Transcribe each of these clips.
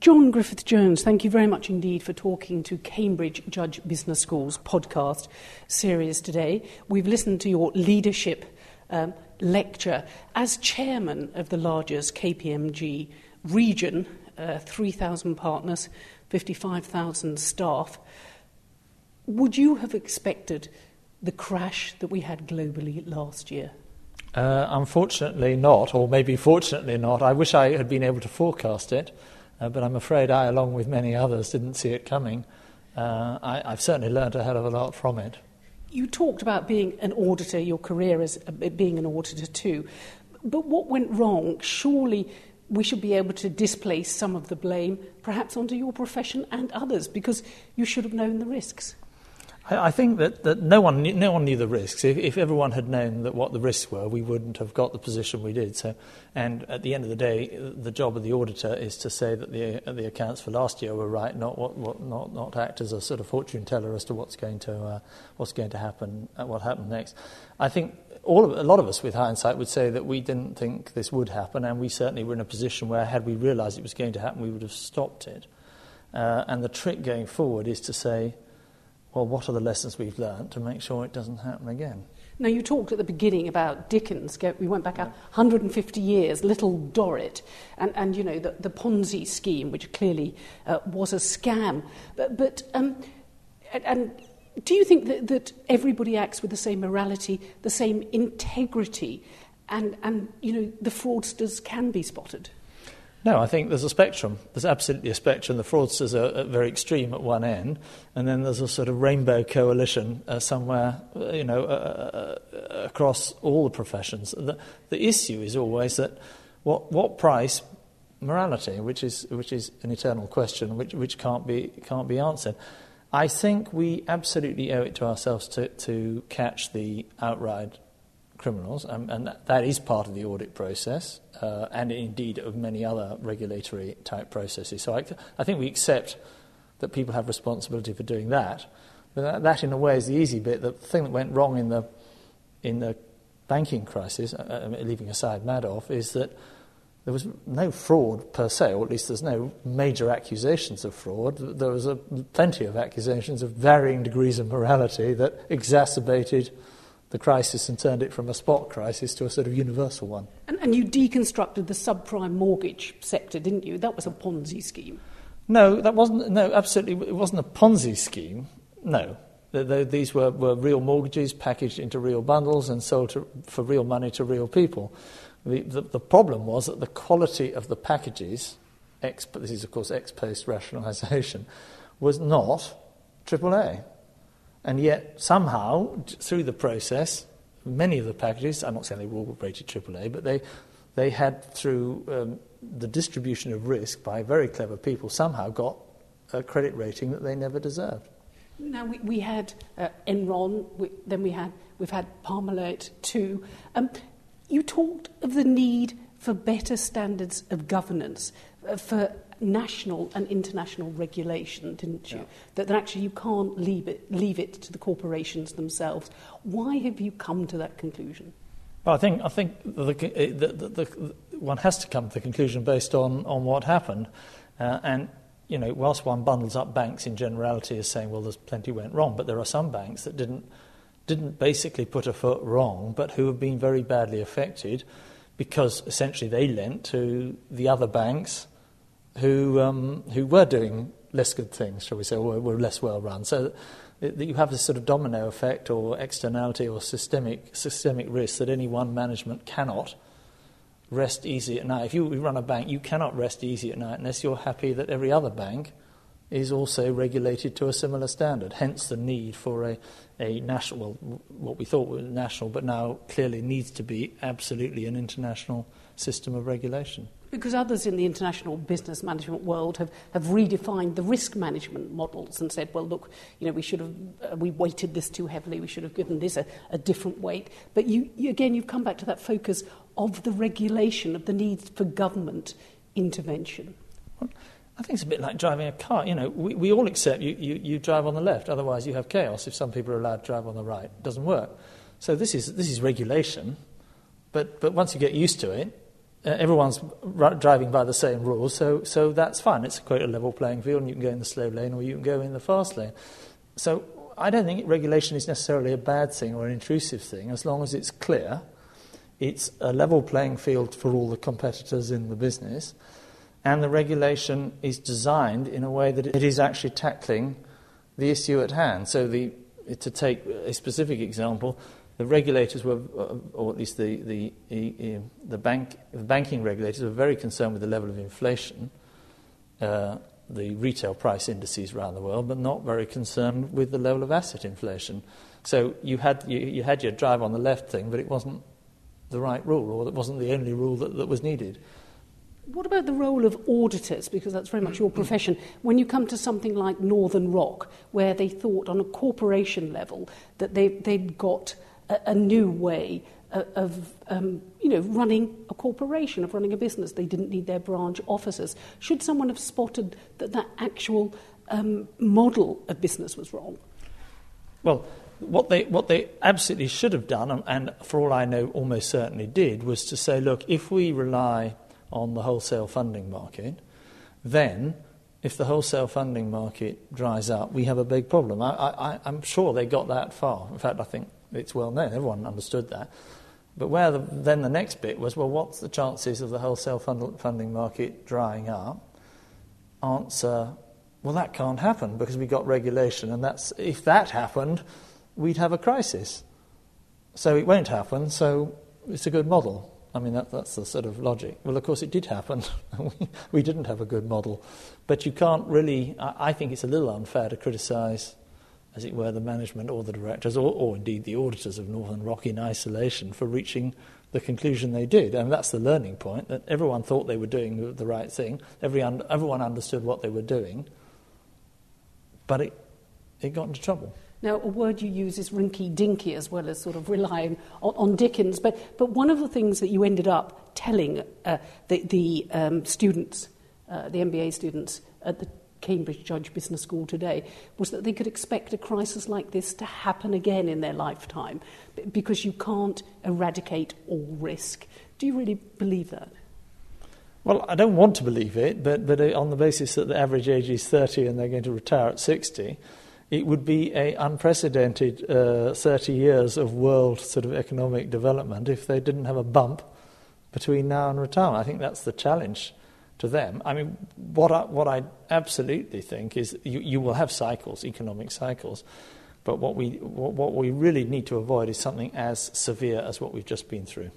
John Griffith Jones, thank you very much indeed for talking to Cambridge Judge Business School's podcast series today. We've listened to your leadership um, lecture. As chairman of the largest KPMG region, uh, 3,000 partners, 55,000 staff, would you have expected the crash that we had globally last year? Uh, unfortunately not, or maybe fortunately not. I wish I had been able to forecast it, uh, but I'm afraid I, along with many others, didn't see it coming. Uh, I, have certainly learned a hell of a lot from it. You talked about being an auditor, your career as uh, being an auditor too. But what went wrong? Surely we should be able to displace some of the blame, perhaps onto your profession and others, because you should have known the risks. I, think that, that no, one, no one knew the risks. If, if everyone had known that what the risks were, we wouldn't have got the position we did. So, and at the end of the day, the job of the auditor is to say that the, the accounts for last year were right, not, what, what, not, not act as a sort of fortune teller as to what's going to, uh, what's going to happen, uh, what happened next. I think all of, a lot of us with hindsight would say that we didn't think this would happen, and we certainly were in a position where, had we realised it was going to happen, we would have stopped it. Uh, and the trick going forward is to say, well, what are the lessons we've learned to make sure it doesn't happen again? Now, you talked at the beginning about Dickens. We went back 150 years, Little Dorrit, and, and you know, the, the Ponzi scheme, which clearly uh, was a scam. But, but um, and, and do you think that, that everybody acts with the same morality, the same integrity, and, and you know, the fraudsters can be spotted? No, I think there's a spectrum. There's absolutely a spectrum. The fraudsters are very extreme at one end, and then there's a sort of rainbow coalition uh, somewhere, uh, you know, uh, uh, across all the professions. The, the issue is always that what, what price morality, which is, which is an eternal question, which, which can't, be, can't be answered. I think we absolutely owe it to ourselves to, to catch the outright criminals, um, and that, that is part of the audit process, uh, and indeed of many other regulatory type processes. So I, I, think we accept that people have responsibility for doing that. But that, that, in a way, is the easy bit. The thing that went wrong in the in the banking crisis, uh, uh leaving aside Madoff, is that there was no fraud per se, or at least there's no major accusations of fraud. There was a, plenty of accusations of varying degrees of morality that exacerbated the crisis and turned it from a spot crisis to a sort of universal one. And, and you deconstructed the subprime mortgage sector, didn't you? That was a Ponzi scheme. No, that wasn't. No, absolutely, it wasn't a Ponzi scheme. No, the, the, these were, were real mortgages packaged into real bundles and sold to, for real money to real people. The, the, the, problem was that the quality of the packages, ex, this is of course ex post rationalisation, was not AAA. And yet, somehow, through the process, many of the packages, I'm not saying they were all rated AAA, but they, they had, through um, the distribution of risk by very clever people, somehow got a credit rating that they never deserved. Now, we, we had uh, Enron, we, then we had, we've had Parmalat too. Um, you talked of the need for better standards of governance, uh, for national and international regulation, didn't you? Yeah. That, that actually you can't leave it, leave it to the corporations themselves. Why have you come to that conclusion? Well, I think, I think the, the, the, the, one has to come to the conclusion based on, on what happened. Uh, and, you know, whilst one bundles up banks in generality as saying, well, there's plenty went wrong, but there are some banks that didn't, didn't basically put a foot wrong, but who have been very badly affected because essentially they lent to the other banks who, um, who were doing less good things, shall we say, or were less well run. So that you have this sort of domino effect or externality or systemic, systemic risk that any one management cannot rest easy at night. If you run a bank, you cannot rest easy at night unless you're happy that every other bank is also regulated to a similar standard. Hence the need for a, a national, well, what we thought was national, but now clearly needs to be absolutely an international system of regulation. Because others in the international business management world have, have redefined the risk management models and said, well, look, you know, we should have, uh, we weighted this too heavily, we should have given this a, a different weight. But you, you, again, you've come back to that focus of the regulation, of the need for government intervention. I think it's a bit like driving a car. You know, we, we all accept you, you, you drive on the left, otherwise you have chaos if some people are allowed to drive on the right. It doesn't work. So this is, this is regulation, but, but once you get used to it, uh, everyone's r- driving by the same rules, so, so that's fine. It's quite a level playing field, and you can go in the slow lane or you can go in the fast lane. So I don't think regulation is necessarily a bad thing or an intrusive thing, as long as it's clear. It's a level playing field for all the competitors in the business, and the regulation is designed in a way that it is actually tackling the issue at hand. So, the, to take a specific example, the regulators were, uh, or at least the, the, the, bank, the banking regulators were very concerned with the level of inflation, uh, the retail price indices around the world, but not very concerned with the level of asset inflation. So you had, you, you had your drive on the left thing, but it wasn't the right rule, or it wasn't the only rule that, that was needed. What about the role of auditors? Because that's very much your profession. When you come to something like Northern Rock, where they thought on a corporation level that they, they'd got a, a new way of um, you know, running a corporation, of running a business. They didn't need their branch offices. Should someone have spotted that that actual um, model of business was wrong? Well, what they, what they absolutely should have done, and, for all I know, almost certainly did, was to say, look, if we rely on the wholesale funding market, then if the wholesale funding market dries up, we have a big problem. I, I'm sure they got that far. In fact, I think it's well known, everyone understood that. But where the, then the next bit was, well, what's the chances of the wholesale fund, funding market drying up? Answer, well, that can't happen because we got regulation, and that's if that happened, we'd have a crisis. So it won't happen. So it's a good model. I mean, that, that's the sort of logic. Well, of course, it did happen. we, didn't have a good model. But you can't really, I, I think it's a little unfair to criticise as it were, the management or the directors, or, or indeed the auditors of Northern Rock in isolation for reaching the conclusion they did. And that's the learning point that everyone thought they were doing the right thing, Everyone, everyone understood what they were doing, but it, it got into trouble. Now, a word you use is rinky dinky as well as sort of relying on, on Dickens. But, but one of the things that you ended up telling uh, the, the um, students, uh, the MBA students at the Cambridge Judge Business School today was that they could expect a crisis like this to happen again in their lifetime because you can't eradicate all risk. Do you really believe that? Well, I don't want to believe it, but, but on the basis that the average age is 30 and they're going to retire at 60, it would be an unprecedented uh, 30 years of world sort of economic development if they didn't have a bump between now and retirement. I think that's the challenge to them. I mean, what I, what I absolutely think is you, you will have cycles, economic cycles, but what we, what, what we really need to avoid is something as severe as what we've just been through.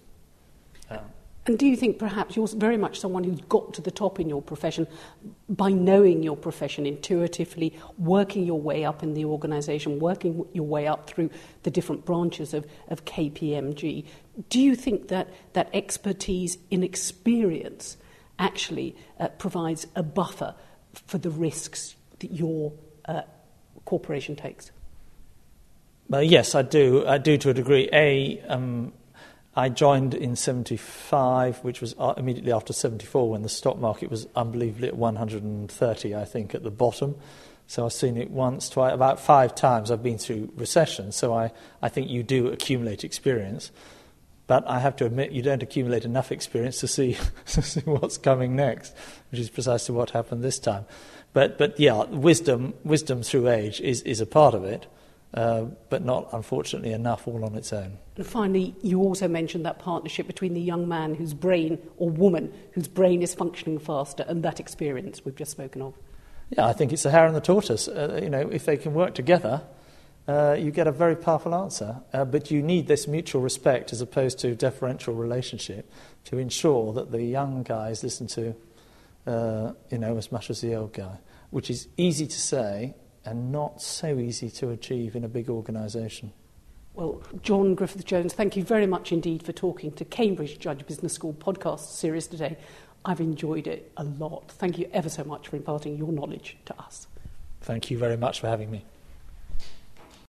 Um, and do you think perhaps you're very much someone who's got to the top in your profession by knowing your profession intuitively, working your way up in the organisation, working your way up through the different branches of, of KPMG? Do you think that that expertise in experience actually uh, provides a buffer for the risks that your uh, corporation takes? Well, yes, I do. I do to a degree. A, um, I joined in 75, which was uh, immediately after 74 when the stock market was unbelievably at 130, I think, at the bottom. So I've seen it once, twice, about five times I've been through recession. So I, I think you do accumulate experience. But I have to admit, you don't accumulate enough experience to see, to see what's coming next, which is precisely what happened this time. But, but yeah, wisdom, wisdom through age is, is a part of it, uh, but not, unfortunately, enough all on its own. And finally, you also mentioned that partnership between the young man whose brain, or woman, whose brain is functioning faster, and that experience we've just spoken of. Yeah, I think it's the hare and the tortoise. Uh, you know, if they can work together, uh, you get a very powerful answer. Uh, but you need this mutual respect as opposed to deferential relationship to ensure that the young guys listen to, uh, you know, as much as the old guy, which is easy to say and not so easy to achieve in a big organisation. Well, John Griffith Jones, thank you very much indeed for talking to Cambridge Judge Business School podcast series today. I've enjoyed it a lot. Thank you ever so much for imparting your knowledge to us. Thank you very much for having me.